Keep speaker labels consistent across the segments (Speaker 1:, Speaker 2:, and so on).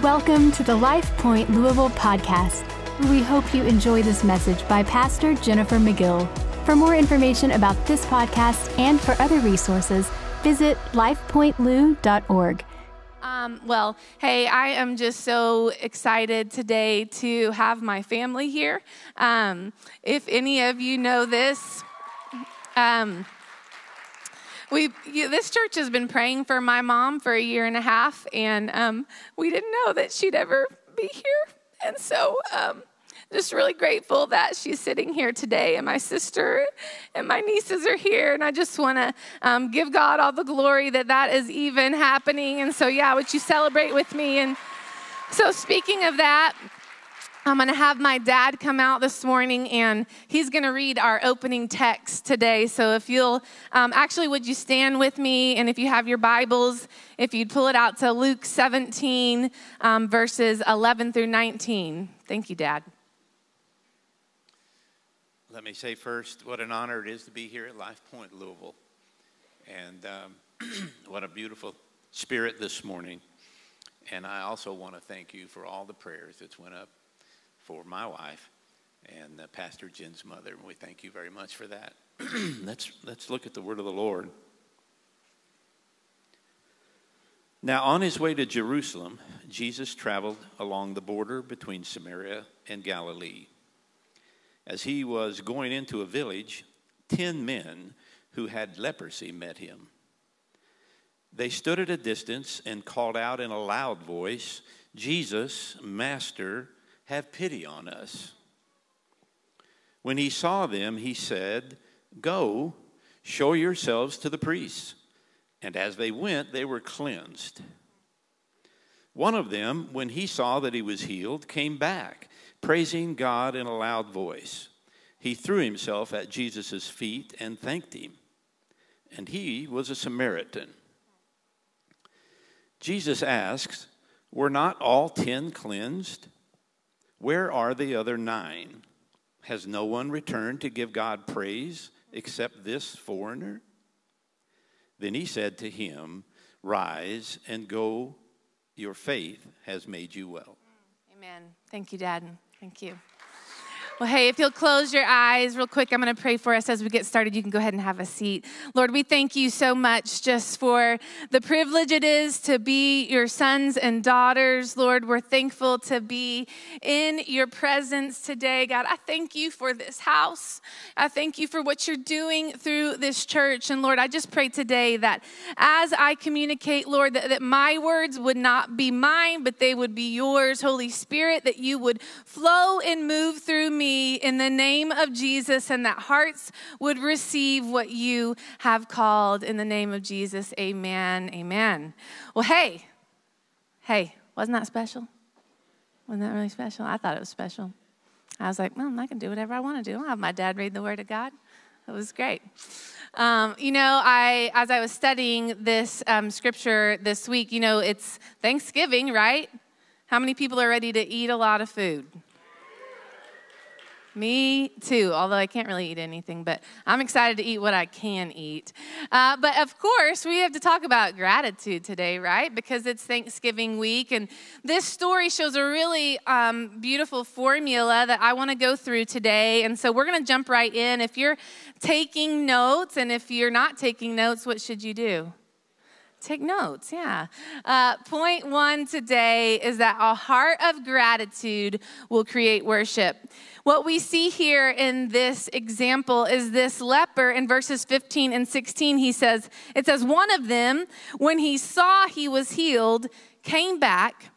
Speaker 1: Welcome to the Life Point Louisville podcast. We hope you enjoy this message by Pastor Jennifer McGill. For more information about this podcast and for other resources, visit lifepointlou.org.
Speaker 2: Um, well, hey, I am just so excited today to have my family here. Um, if any of you know this, um, we this church has been praying for my mom for a year and a half, and um, we didn't know that she'd ever be here, and so um, just really grateful that she's sitting here today, and my sister and my nieces are here, and I just want to um, give God all the glory that that is even happening. And so, yeah, would you celebrate with me? And so, speaking of that. I'm going to have my dad come out this morning and he's going to read our opening text today. So, if you'll um, actually, would you stand with me? And if you have your Bibles, if you'd pull it out to Luke 17, um, verses 11 through 19. Thank you, Dad.
Speaker 3: Let me say first what an honor it is to be here at Life Point Louisville. And um, what a beautiful spirit this morning. And I also want to thank you for all the prayers that went up for my wife and uh, Pastor Jen's mother. And We thank you very much for that. let's, let's look at the word of the Lord. Now, on his way to Jerusalem, Jesus traveled along the border between Samaria and Galilee. As he was going into a village, ten men who had leprosy met him. They stood at a distance and called out in a loud voice, Jesus, Master, have pity on us. When he saw them, he said, Go, show yourselves to the priests. And as they went, they were cleansed. One of them, when he saw that he was healed, came back, praising God in a loud voice. He threw himself at Jesus' feet and thanked him. And he was a Samaritan. Jesus asks, Were not all ten cleansed? Where are the other nine? Has no one returned to give God praise except this foreigner? Then he said to him, Rise and go, your faith has made you well.
Speaker 2: Amen. Thank you, Dad. Thank you. Well, hey, if you'll close your eyes real quick, I'm going to pray for us as we get started. You can go ahead and have a seat. Lord, we thank you so much just for the privilege it is to be your sons and daughters. Lord, we're thankful to be in your presence today. God, I thank you for this house. I thank you for what you're doing through this church. And Lord, I just pray today that as I communicate, Lord, that, that my words would not be mine, but they would be yours, Holy Spirit, that you would flow and move through me in the name of Jesus and that hearts would receive what you have called in the name of Jesus. Amen. Amen. Well, hey, hey, wasn't that special? Wasn't that really special? I thought it was special. I was like, well, I can do whatever I want to do. I'll have my dad read the Word of God. It was great. Um, you know, I as I was studying this um, scripture this week, you know, it's Thanksgiving, right? How many people are ready to eat a lot of food? Me too, although I can't really eat anything, but I'm excited to eat what I can eat. Uh, but of course, we have to talk about gratitude today, right? Because it's Thanksgiving week. And this story shows a really um, beautiful formula that I want to go through today. And so we're going to jump right in. If you're taking notes, and if you're not taking notes, what should you do? Take notes, yeah. Uh, point one today is that a heart of gratitude will create worship. What we see here in this example is this leper in verses 15 and 16. He says, It says, One of them, when he saw he was healed, came back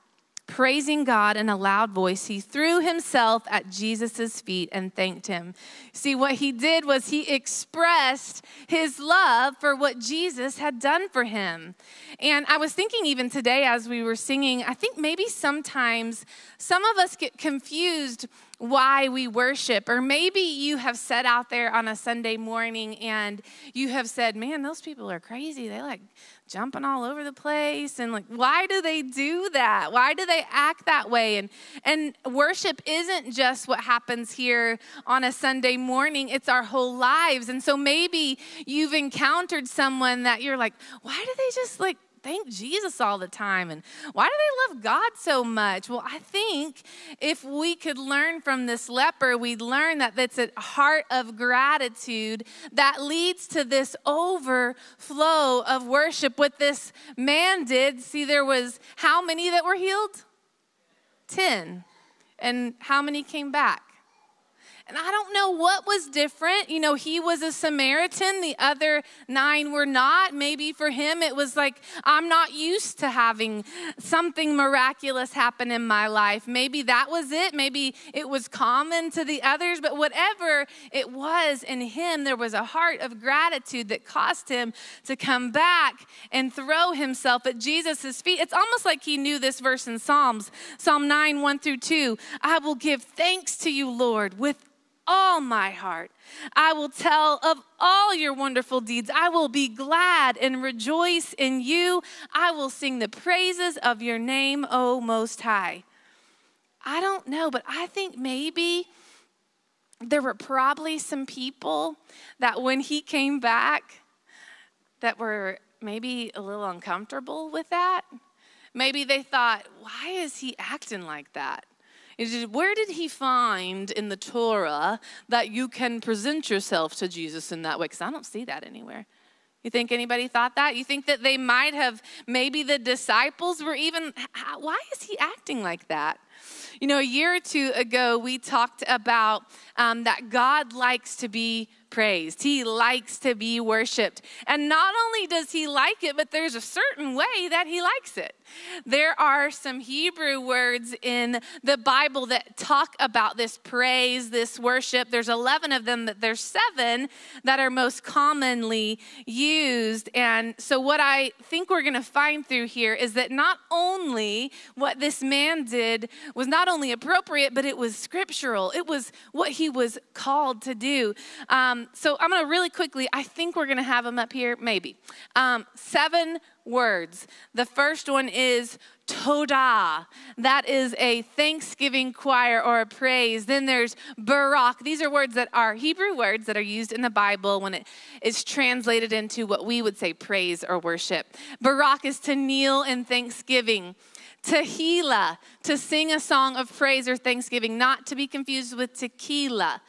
Speaker 2: praising God in a loud voice, he threw himself at Jesus' feet and thanked him. See, what he did was he expressed his love for what Jesus had done for him. And I was thinking, even today as we were singing, I think maybe sometimes some of us get confused why we worship. Or maybe you have sat out there on a Sunday morning and you have said, man, those people are crazy. They like jumping all over the place. And like why do they do that? Why do they act that way? And and worship isn't just what happens here on a sunday morning. It's our whole lives. And so maybe you've encountered someone that you're like why do they just like thank Jesus all the time? And why do they love God so much? Well, I think if we could learn from this leper, we'd learn that it's a heart of gratitude that leads to this overflow of worship. What this man did, see, there was how many that were healed? 10. And how many came back? And I don't know what was different. You know, he was a Samaritan, the other nine were not. Maybe for him it was like, I'm not used to having something miraculous happen in my life. Maybe that was it. Maybe it was common to the others, but whatever it was in him, there was a heart of gratitude that caused him to come back and throw himself at Jesus' feet. It's almost like he knew this verse in Psalms, Psalm 9, 1 through 2. I will give thanks to you, Lord, with all my heart. I will tell of all your wonderful deeds. I will be glad and rejoice in you. I will sing the praises of your name, O Most High. I don't know, but I think maybe there were probably some people that when he came back that were maybe a little uncomfortable with that. Maybe they thought, why is he acting like that? Where did he find in the Torah that you can present yourself to Jesus in that way? Because I don't see that anywhere. You think anybody thought that? You think that they might have, maybe the disciples were even, why is he acting like that? You know, a year or two ago, we talked about um, that God likes to be praised. He likes to be worshiped. And not only does he like it, but there's a certain way that he likes it. There are some Hebrew words in the Bible that talk about this praise, this worship. There's 11 of them, but there's seven that are most commonly used. And so, what I think we're going to find through here is that not only what this man did was not only appropriate, but it was scriptural, it was what he was called to do. Um, so, I'm going to really quickly, I think we're going to have them up here, maybe. Um, seven words. The first one is Toda. That is a thanksgiving choir or a praise. Then there's Barak. These are words that are Hebrew words that are used in the Bible when it is translated into what we would say praise or worship. Barak is to kneel in thanksgiving. Tehillah, to sing a song of praise or thanksgiving, not to be confused with tequila.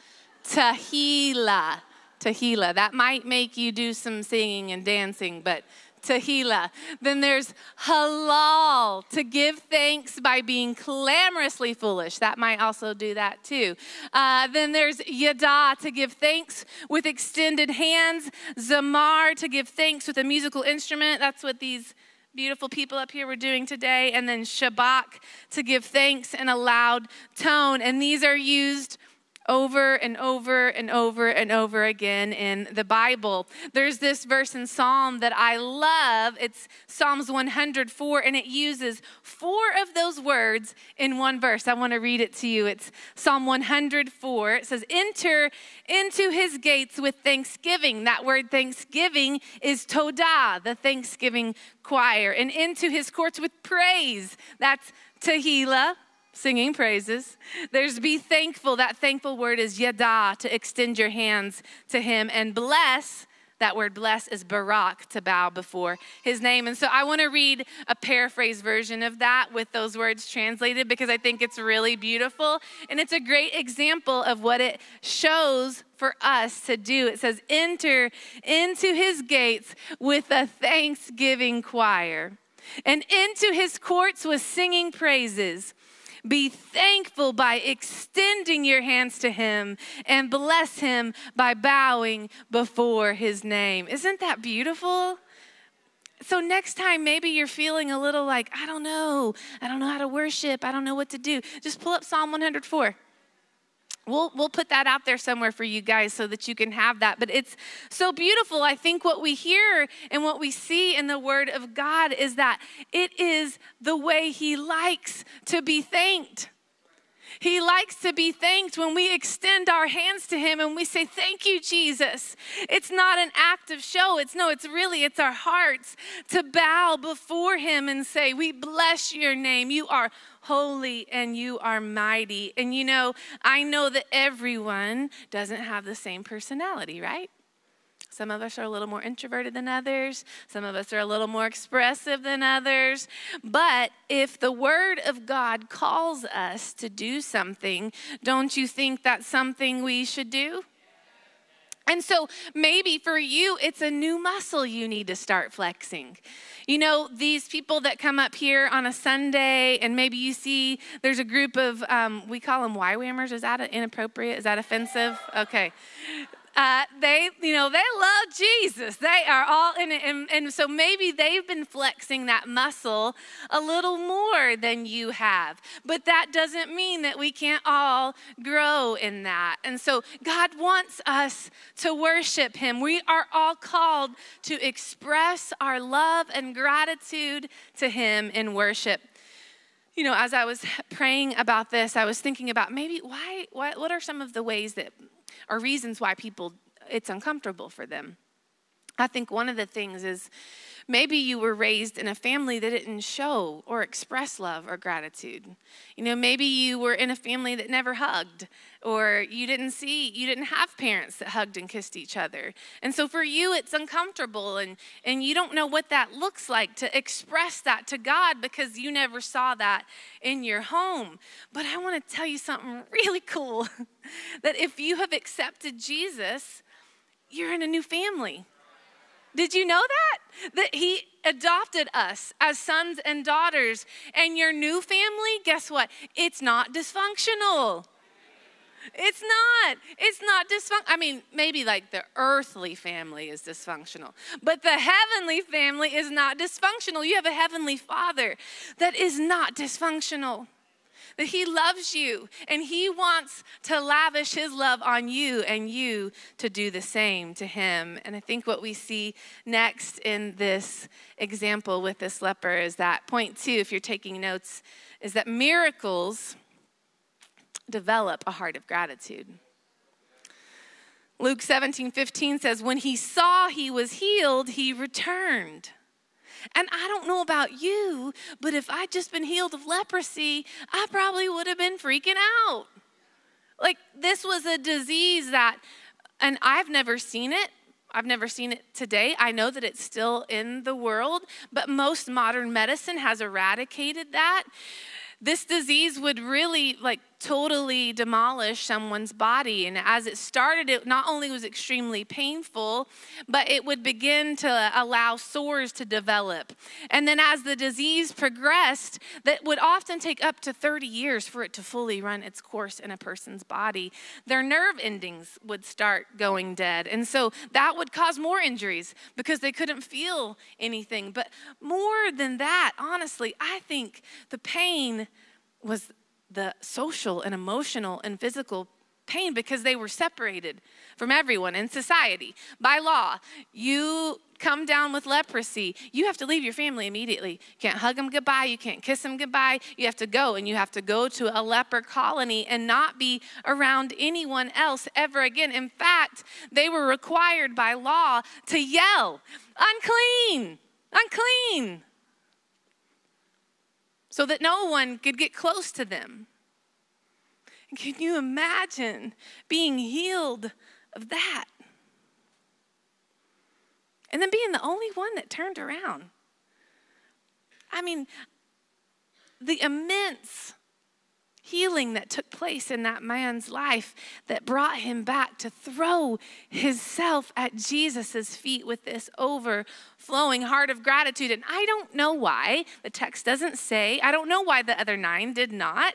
Speaker 2: Tehillah. Tehillah. That might make you do some singing and dancing, but Tehillah. Then there's halal, to give thanks by being clamorously foolish. That might also do that too. Uh, then there's yada, to give thanks with extended hands. Zamar, to give thanks with a musical instrument. That's what these beautiful people up here were doing today. And then shabak, to give thanks in a loud tone. And these are used over and over and over and over again in the Bible. There's this verse in Psalm that I love. It's Psalms 104, and it uses four of those words in one verse. I want to read it to you. It's Psalm 104. It says, Enter into his gates with thanksgiving. That word thanksgiving is Todah, the thanksgiving choir, and into his courts with praise. That's Tehillah singing praises. There's be thankful. That thankful word is yada, to extend your hands to him. And bless, that word bless is barak, to bow before his name. And so I want to read a paraphrase version of that with those words translated because I think it's really beautiful. And it's a great example of what it shows for us to do. It says, enter into his gates with a thanksgiving choir and into his courts with singing praises. Be thankful by extending your hands to Him and bless Him by bowing before His name. Isn't that beautiful? So, next time, maybe you're feeling a little like, I don't know, I don't know how to worship, I don't know what to do. Just pull up Psalm 104. We'll, we'll put that out there somewhere for you guys so that you can have that. But it's so beautiful. I think what we hear and what we see in the Word of God is that it is the way He likes to be thanked. He likes to be thanked when we extend our hands to him and we say, "Thank you, Jesus." It's not an act of show. It's no, it's really it's our hearts to bow before him and say, "We bless your name. You are holy and you are mighty." And you know, I know that everyone doesn't have the same personality, right? Some of us are a little more introverted than others. Some of us are a little more expressive than others. But if the Word of God calls us to do something, don't you think that's something we should do? And so maybe for you, it's a new muscle you need to start flexing. You know, these people that come up here on a Sunday, and maybe you see there's a group of, um, we call them YWAMers. Is that inappropriate? Is that offensive? Okay. Uh, they, you know, they love Jesus. They are all in it. And, and, so maybe they've been flexing that muscle a little more than you have. But that doesn't mean that we can't all grow in that. And so God wants us to worship Him. We are all called to express our love and gratitude to Him in worship you know, as I was praying about this, I was thinking about maybe why, why, what are some of the ways that or reasons why people it's uncomfortable for them. I think one of the things is maybe you were raised in a family that didn't show or express love or gratitude. You know, maybe you were in a family that never hugged, or you didn't see, you didn't have parents that hugged and kissed each other. And so for you, it's uncomfortable, and, and you don't know what that looks like to express that to God because you never saw that in your home. But I want to tell you something really cool that if you have accepted Jesus, you're in a new family. Did you know that? That He adopted us as sons and daughters. And your new family, guess what? It's not dysfunctional. It's not. It's not dysfunctional. I mean, maybe like the earthly family is dysfunctional, but the heavenly family is not dysfunctional. You have a heavenly father that is not dysfunctional that He loves you and He wants to lavish His love on you and you to do the same to Him. And I think what we see next in this example with this leper is that point two, if you're taking notes, is that miracles develop a heart of gratitude. Luke 17, 15 says, When he saw he was healed, he returned. And I don't know about you, but if I'd just been healed of leprosy, I probably would have been freaking out. Like, this was a disease that, and I've never seen it. I've never seen it today. I know that it's still in the world, but most modern medicine has eradicated that. This disease would really like totally demolish someone's body. And as it started, it not only was extremely painful, but it would begin to allow sores to develop. And then as the disease progressed, that would often take up to 30 years for it to fully run its course in a person's body. Their nerve endings would start going dead. And so that would cause more injuries because they couldn't feel anything. But more than that, honestly, I think the pain was the social and emotional and physical pain because they were separated from everyone in society by law. You come down with leprosy, you have to leave your family immediately. You can't hug them goodbye, you can't kiss them goodbye. You have to go and you have to go to a leper colony and not be around anyone else ever again. In fact, they were required by law to yell, unclean, unclean so that no one could get close to them. Can you imagine being healed of that? And then being the only one that turned around. I mean, the immense healing that took place in that man's life that brought him back to throw himself at Jesus' feet with this overflowing heart of gratitude. And I don't know why. The text doesn't say. I don't know why the other nine did not.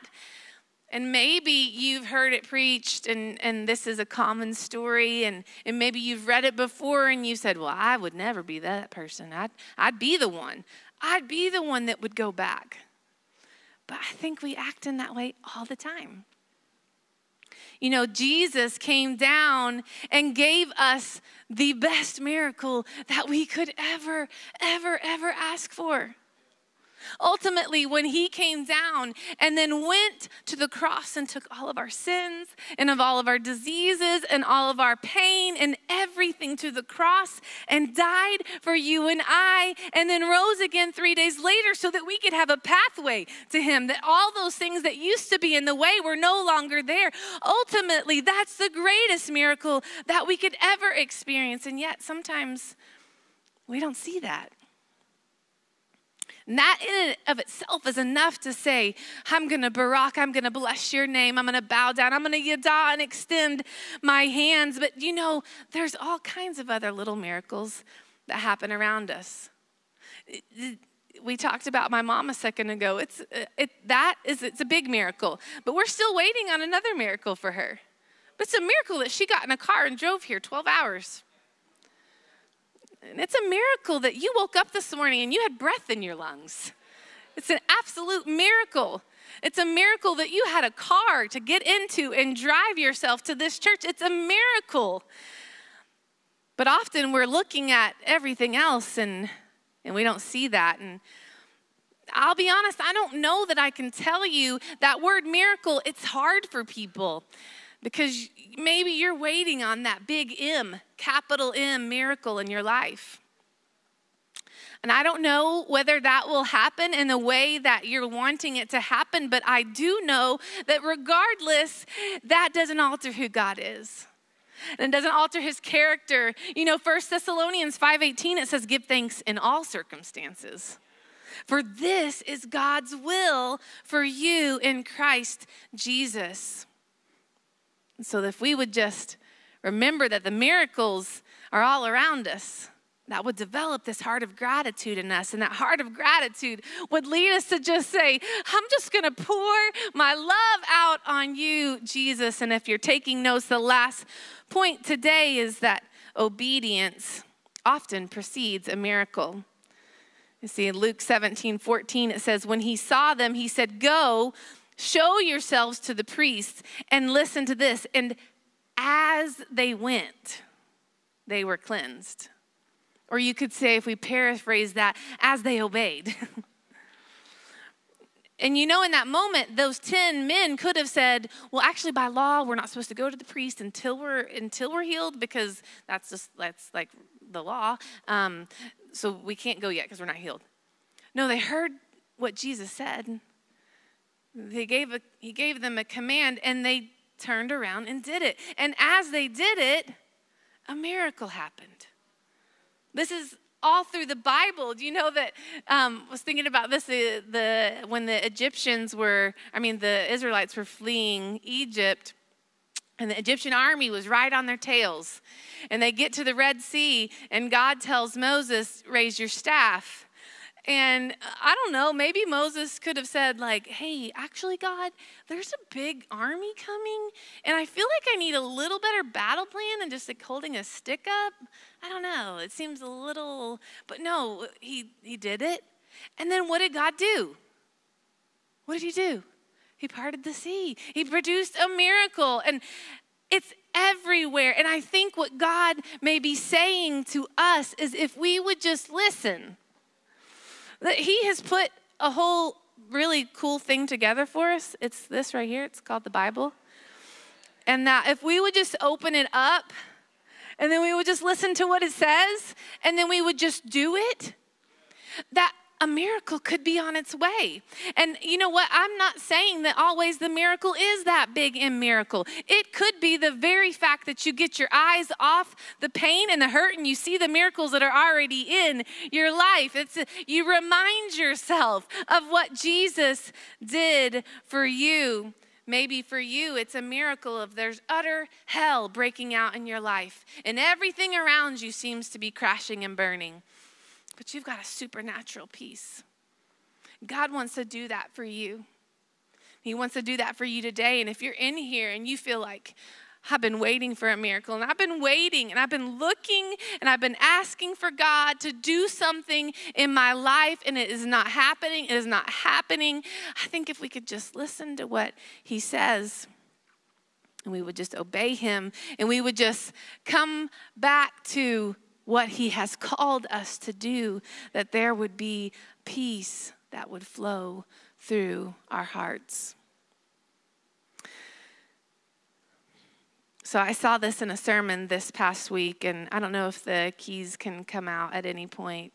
Speaker 2: And maybe you've heard it preached, and, and this is a common story, and, and maybe you've read it before and you said, Well, I would never be that person. I'd, I'd be the one. I'd be the one that would go back. But I think we act in that way all the time. You know, Jesus came down and gave us the best miracle that we could ever, ever, ever ask for. Ultimately, when he came down and then went to the cross and took all of our sins and of all of our diseases and all of our pain and everything to the cross and died for you and I, and then rose again three days later so that we could have a pathway to him, that all those things that used to be in the way were no longer there. Ultimately, that's the greatest miracle that we could ever experience. And yet, sometimes we don't see that. And that in and of itself is enough to say, I'm to Barak, I'm to bless your name, I'm to bow down, I'm to yada and extend my hands. But you know, there's all kinds of other little miracles that happen around us. We talked about my mom a second ago. It's uh, it, that is it's a big miracle, but we're still waiting on another miracle for her. But it's a miracle that she got in a car and drove here 12 hours. And it's a miracle that you woke up this morning and you had breath in your lungs. It's an absolute miracle. It's a miracle that you had a car to get into and drive yourself to this church. It's a miracle. But often we're looking at everything else and, and we don't see that. And I'll be honest, I don't know that I can tell you that word miracle, it's hard for people because maybe you're waiting on that big M, capital M miracle in your life. And I don't know whether that will happen in the way that you're wanting it to happen, but I do know that regardless, that doesn't alter who God is. And it doesn't alter his character. You know, First Thessalonians 5:18 it says give thanks in all circumstances. For this is God's will for you in Christ Jesus. So if we would just remember that the miracles are all around us, that would develop this heart of gratitude in us. And that heart of gratitude would lead us to just say, I'm just going to pour my love out on you, Jesus. And if you're taking notes, the last point today is that obedience often precedes a miracle. You see, in Luke 17 14, it says, When he saw them, he said, Go Show yourselves to the priests and listen to this. And as they went, they were cleansed. Or you could say, if we paraphrase that, as they obeyed. and you know, in that moment, those 10 men could have said, well, actually, by law, we're not supposed to go to the priest until we're, until we're healed because that's just, that's like the law. Um, so we can't go yet because we're not healed. No, they heard what Jesus said he gave, a, he gave them a command and they turned around and did it. And as they did it, a miracle happened. This is all through the Bible. Do you know that? Um, I was thinking about this the, the when the Egyptians were, I mean, the Israelites were fleeing Egypt. And the Egyptian army was right on their tails. And they get to the Red Sea, and God tells Moses, Raise your staff. And uh, I don't know, maybe Moses could have said, like, hey, actually, God, there's a big army coming, and I feel like I need a little better battle plan than just like holding a stick up. I don't know. It seems a little, but no, he, he did it. And then what did God do? What did he do? He parted the sea, he produced a miracle. And it's everywhere. And I think what God may be saying to us is if we would just listen, that He has put a whole really cool thing together for us. It's this right here, it's called the Bible. And that if we would just open it up and then we would just listen to what it says and then we would just do it, that a miracle could be on its way. And you know what? I'm not saying that always the miracle is that big in miracle. It could be the very fact that you get your eyes off the pain and the hurt and you see the miracles that are already in your life. It's you remind yourself of what Jesus did for you. Maybe for you, it's a miracle of there's utter hell breaking out in your life, and everything around you seems to be crashing and burning but you've got a supernatural peace. God wants to do that for you. He wants to do that for you today. And if you're in here and you feel like, I've been waiting for a miracle and I've been waiting and I've been looking and I've been asking for God to do something in my life and it is not happening, it is not happening. I think if we could just listen to what He says and we would just obey Him and we would just come back to what He has called us to do, that there would be peace, that would flow through our hearts. So I saw this in a sermon this past week, and I don't know if the keys can come out at any point.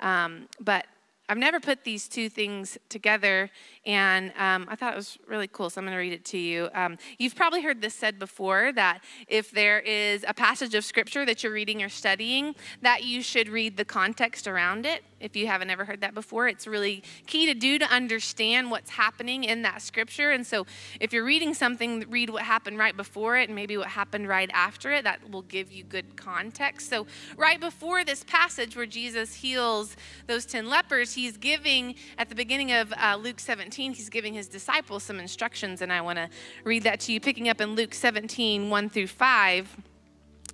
Speaker 2: Um, but I've never put these two things together, and um, I thought it was really cool, so I'm going to read it to you. Um, you've probably heard this said before that if there is a passage of scripture that you're reading or studying, that you should read the context around it. If you haven't ever heard that before, it's really key to do to understand what's happening in that scripture. And so, if you're reading something, read what happened right before it and maybe what happened right after it. That will give you good context. So, right before this passage where Jesus heals those 10 lepers, he's giving, at the beginning of uh, Luke 17, he's giving his disciples some instructions. And I want to read that to you, picking up in Luke 17, 1 through 5.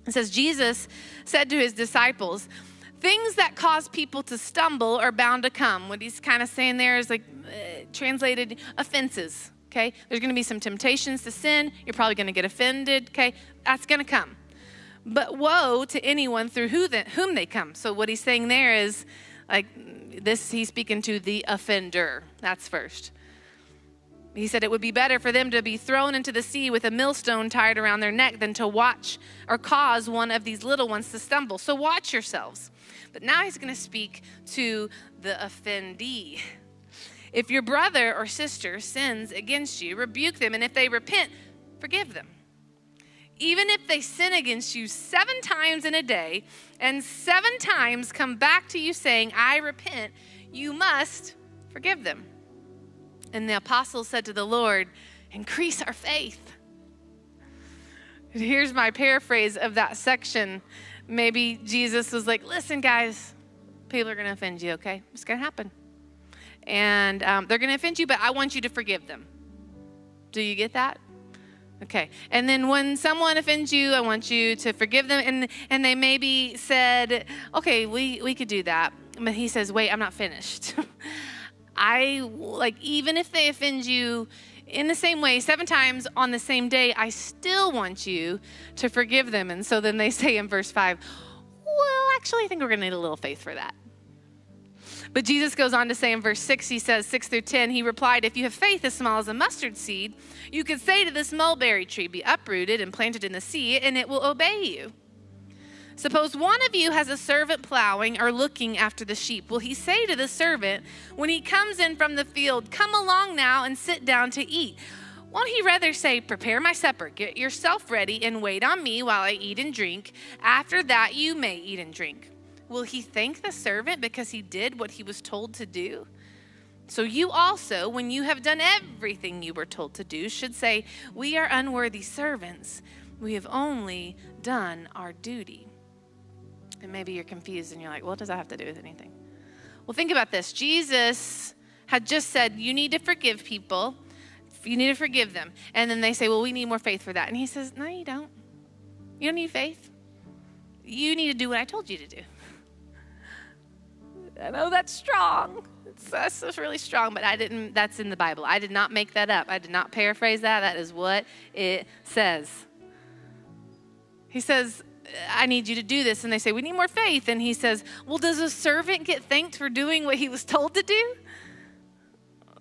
Speaker 2: It says, Jesus said to his disciples, Things that cause people to stumble are bound to come. What he's kind of saying there is like uh, translated offenses. Okay, there's going to be some temptations to sin. You're probably going to get offended. Okay, that's going to come. But woe to anyone through who the, whom they come. So what he's saying there is like this. He's speaking to the offender. That's first. He said it would be better for them to be thrown into the sea with a millstone tied around their neck than to watch or cause one of these little ones to stumble. So watch yourselves. But now he's going to speak to the offendee. If your brother or sister sins against you, rebuke them, and if they repent, forgive them. Even if they sin against you seven times in a day and seven times come back to you saying, I repent, you must forgive them. And the apostle said to the Lord, Increase our faith. Here's my paraphrase of that section. Maybe Jesus was like, Listen, guys, people are going to offend you, okay? It's going to happen. And um, they're going to offend you, but I want you to forgive them. Do you get that? Okay. And then when someone offends you, I want you to forgive them. And, and they maybe said, okay, we, we could do that. But he says, wait, I'm not finished. I like even if they offend you in the same way seven times on the same day, I still want you to forgive them. And so then they say in verse 5, well, actually, I think we're going to need a little faith for that. But Jesus goes on to say in verse 6, he says, 6 through 10, he replied, If you have faith as small as a mustard seed, you could say to this mulberry tree, Be uprooted and planted in the sea, and it will obey you. Suppose one of you has a servant plowing or looking after the sheep. Will he say to the servant, when he comes in from the field, Come along now and sit down to eat? Won't he rather say, Prepare my supper, get yourself ready, and wait on me while I eat and drink? After that, you may eat and drink. Will he thank the servant because he did what he was told to do? So you also, when you have done everything you were told to do, should say, We are unworthy servants. We have only done our duty. And maybe you're confused and you're like, what does that have to do with anything? Well, think about this. Jesus had just said, you need to forgive people. You need to forgive them. And then they say, well, we need more faith for that. And he says, no, you don't. You don't need faith. You need to do what I told you to do. I know that's strong. It's, that's really strong, but I didn't, that's in the Bible. I did not make that up. I did not paraphrase that. That is what it says. He says, I need you to do this. And they say, We need more faith. And he says, Well, does a servant get thanked for doing what he was told to do?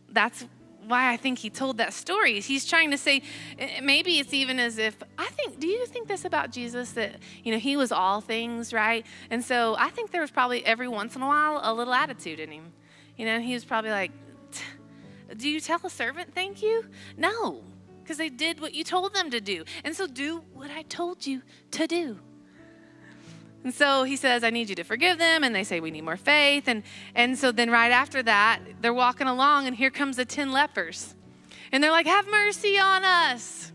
Speaker 2: That's why I think he told that story. He's trying to say, eh, maybe it's even as if, I think, do you think this about Jesus that, you know, he was all things, right? And so I think there was probably every once in a while a little attitude in him. You know, he was probably like, Do you tell a servant thank you? No, because they did what you told them to do. And so do what I told you to do. And so he says, I need you to forgive them. And they say, We need more faith. And, and so then right after that, they're walking along, and here comes the 10 lepers. And they're like, Have mercy on us.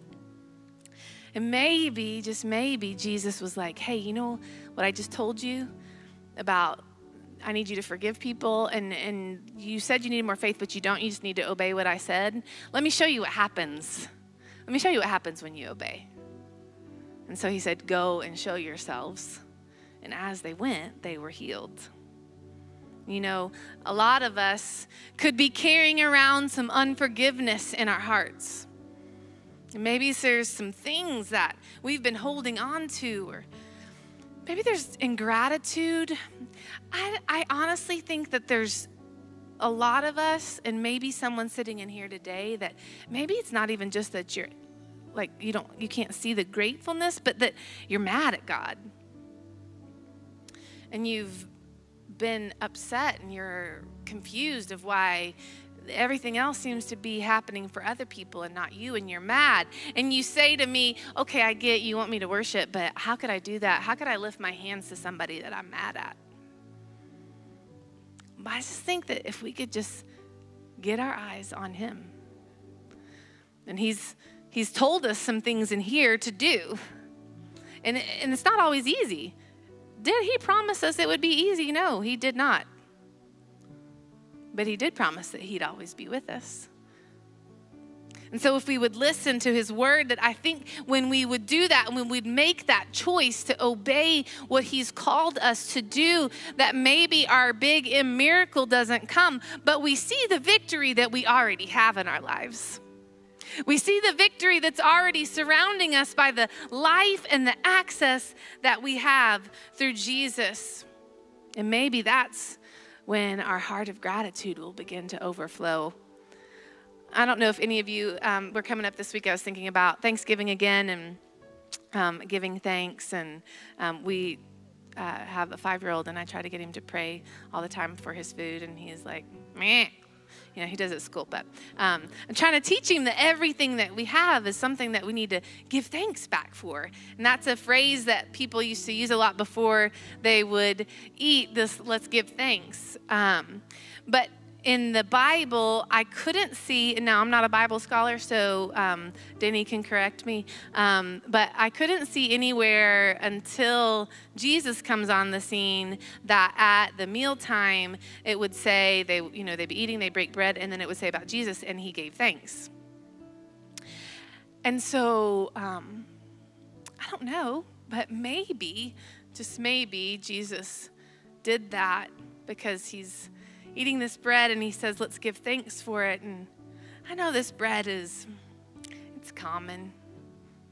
Speaker 2: And maybe, just maybe, Jesus was like, Hey, you know what I just told you about? I need you to forgive people. And, and you said you needed more faith, but you don't. You just need to obey what I said. Let me show you what happens. Let me show you what happens when you obey. And so he said, Go and show yourselves. And as they went, they were healed. You know, a lot of us could be carrying around some unforgiveness in our hearts. Maybe there's some things that we've been holding on to, or maybe there's ingratitude. I, I honestly think that there's a lot of us, and maybe someone sitting in here today, that maybe it's not even just that you're like you don't you can't see the gratefulness, but that you're mad at God. And you've been upset and you're confused of why everything else seems to be happening for other people and not you, and you're mad. And you say to me, Okay, I get you want me to worship, but how could I do that? How could I lift my hands to somebody that I'm mad at? But I just think that if we could just get our eyes on Him, and He's He's told us some things in here to do, and, and it's not always easy. Did He promise us it would be easy? No, He did not. But He did promise that He'd always be with us. And so, if we would listen to his word, that I think when we would do that, when we'd make that choice to obey what he's called us to do, that maybe our big miracle doesn't come, but we see the victory that we already have in our lives. We see the victory that's already surrounding us by the life and the access that we have through Jesus. And maybe that's when our heart of gratitude will begin to overflow I don't know if any of you, um, we're coming up this week. I was thinking about Thanksgiving again and um, giving thanks. And um, we uh, have a five year old, and I try to get him to pray all the time for his food. And he's like, meh. You know, he does at school, but um, I'm trying to teach him that everything that we have is something that we need to give thanks back for. And that's a phrase that people used to use a lot before they would eat this, let's give thanks. Um, but in the Bible, I couldn't see, now I'm not a Bible scholar, so um, Denny can correct me, um, but I couldn't see anywhere until Jesus comes on the scene that at the mealtime it would say, they, you know, they'd be eating, they break bread, and then it would say about Jesus, and he gave thanks. And so, um, I don't know, but maybe, just maybe, Jesus did that because he's eating this bread and he says, Let's give thanks for it. And I know this bread is, it's common.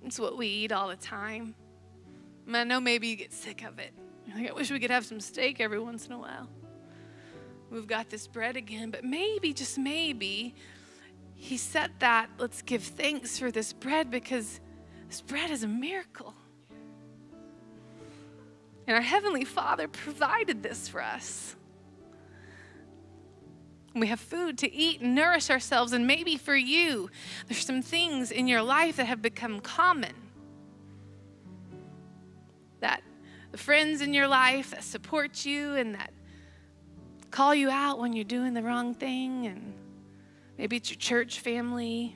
Speaker 2: It's what we eat all the time. And I know maybe you get sick of it. Like, I wish we could have some steak every once in a while. We've got this bread again, but maybe, just maybe, he said that, let's give thanks for this bread because this bread is a miracle. And our Heavenly Father provided this for us. We have food to eat and nourish ourselves. And maybe for you, there's some things in your life that have become common. That the friends in your life that support you and that call you out when you're doing the wrong thing. And maybe it's your church family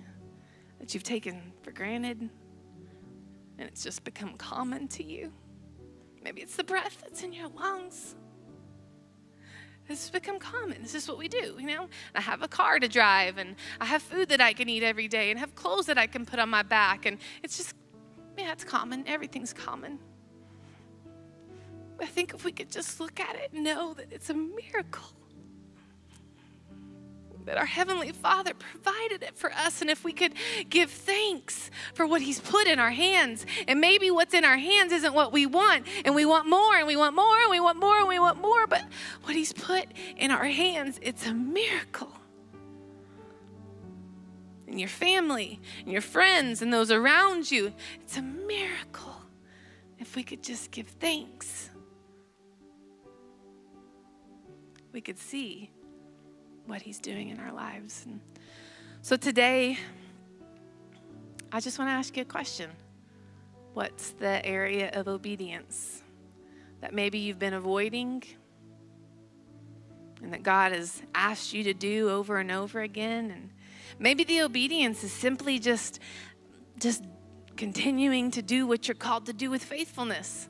Speaker 2: that you've taken for granted and it's just become common to you. Maybe it's the breath that's in your lungs. This has become common. This is what we do, you know? I have a car to drive and I have food that I can eat every day and have clothes that I can put on my back. And it's just, yeah, it's common. Everything's common. I think if we could just look at it and know that it's a miracle that our Heavenly Father provided it for us. And if we could give thanks for what He's put in our hands, and maybe what's in our hands isn't what we want, and we want more, and we want more, and we want more, and we want more, but what He's put in our hands, it's a miracle. And your family, and your friends, and those around you, it's a miracle if we could just give thanks. We could see what He's doing in our lives. And so today, I just want to ask you a question What's the area of obedience that maybe you've been avoiding and that God has asked you to do over and over again? And maybe the obedience is simply just, just continuing to do what you're called to do with faithfulness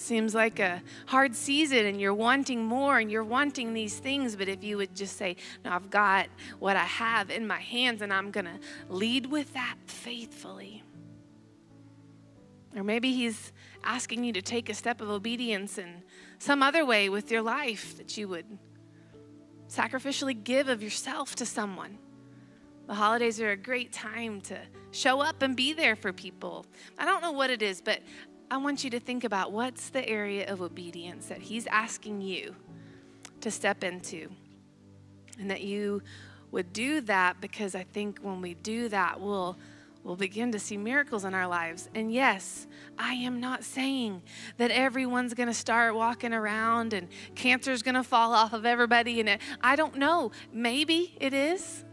Speaker 2: seems like a hard season and you're wanting more and you're wanting these things. But if you would just say, No, I've got what I have in my hands and I'm going to lead with that faithfully. Or maybe He's asking you to take a step of obedience in some other way with your life that you would sacrificially give of yourself to someone. The holidays are a great time to show up and be there for people. I don't know what it is, but I want you to think about what's the area of obedience that He's asking you to step into. And that you would do that because I think when we do that, we'll we'll begin to see miracles in our lives. And yes, I am not saying that everyone's going to start walking around and cancer's going to fall off of everybody and I don't know. Maybe it is.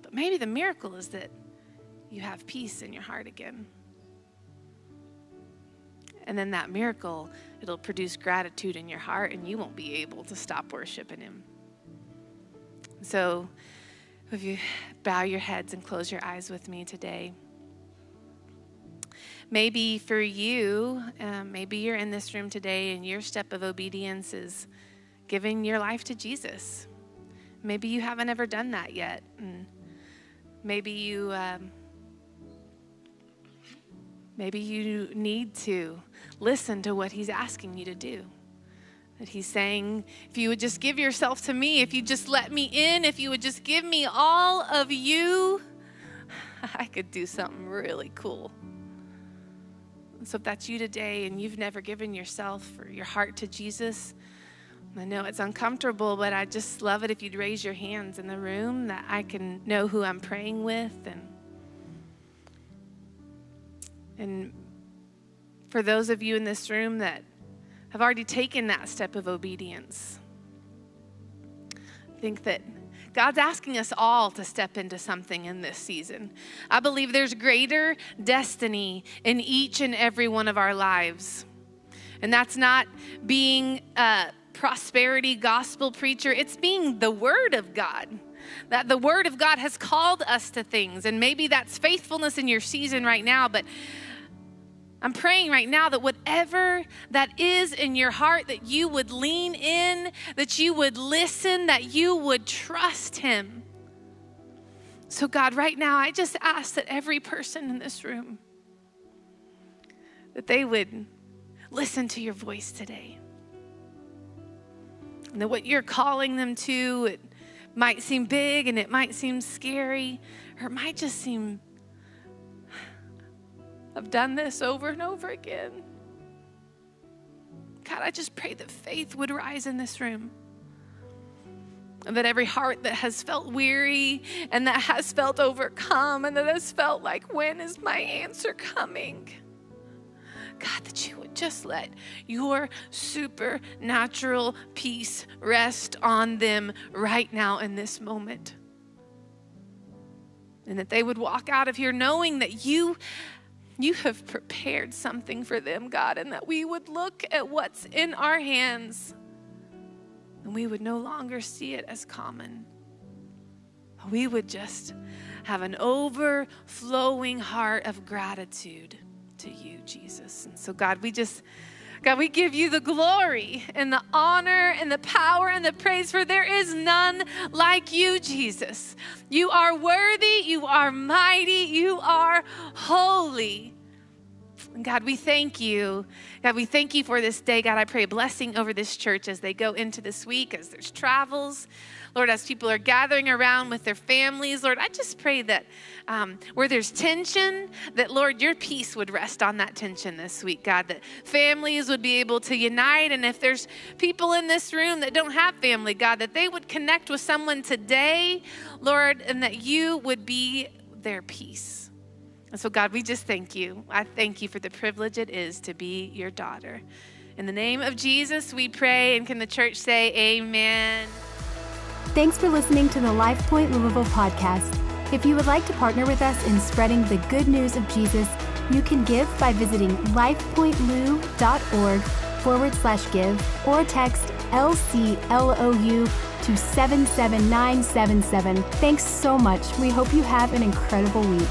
Speaker 2: But maybe the miracle is that you have peace in your heart again. And then that miracle, it'll produce gratitude in your heart and you won't be able to stop worshiping him. So, if you bow your heads and close your eyes with me today. Maybe for you, um, maybe you're in this room today and your step of obedience is giving your life to Jesus. Maybe you haven't ever done that yet. And maybe you. Um, maybe you need to listen to what he's asking you to do. That he's saying, if you would just give yourself to me, if you just let me in, if you would just give me all of you, I could do something really cool. so if that's you today and you've never given yourself or your heart to Jesus, I know it's uncomfortable, but I just love it if you'd raise your hands in the room that I can know who I'm praying with and and for those of you in this room that have already taken that step of obedience. I think that God's asking us all to step into something in this season. I believe there's greater destiny in each and every one of our lives. And that's not being a prosperity gospel preacher, it's being the Word of God. That the Word of God has called us to things. And maybe that's faithfulness in your season right now, but I'm praying right now that whatever that is in your heart, that you would lean in, that you would listen, that you would trust Him. So, God, right now, I just ask that every person in this room, that they would listen to your voice today. And that what you're calling them to, it might seem big and it might seem scary, or it might just seem I've done this over and over again. God, I just pray that faith would rise in this room. And that every heart that has felt weary and that has felt overcome and that has felt like, when is my answer coming? God, that you would just let your supernatural peace rest on them right now in this moment. And that they would walk out of here knowing that you you have prepared something for them, God, and that we would look at what's in our hands and we would no longer see it as common. We would just have an overflowing heart of gratitude to you, Jesus. And so, God, we just. God, we give you the glory and the honor and the power and the praise, for there is none like you, Jesus. You are worthy, you are mighty, you are holy. God, we thank you. God, we thank you for this day. God, I pray blessing over this church as they go into this week, as there's travels. Lord, as people are gathering around with their families, Lord, I just pray that um, where there's tension, that Lord, your peace would rest on that tension this week, God, that families would be able to unite. And if there's people in this room that don't have family, God, that they would connect with someone today, Lord, and that you would be their peace. And so, God, we just thank you. I thank you for the privilege it is to be your daughter. In the name of Jesus, we pray. And can the church say, Amen?
Speaker 1: Thanks for listening to the LifePoint Louisville podcast. If you would like to partner with us in spreading the good news of Jesus, you can give by visiting lifepointlou.org forward slash give or text LCLOU to 77977. Thanks so much. We hope you have an incredible week.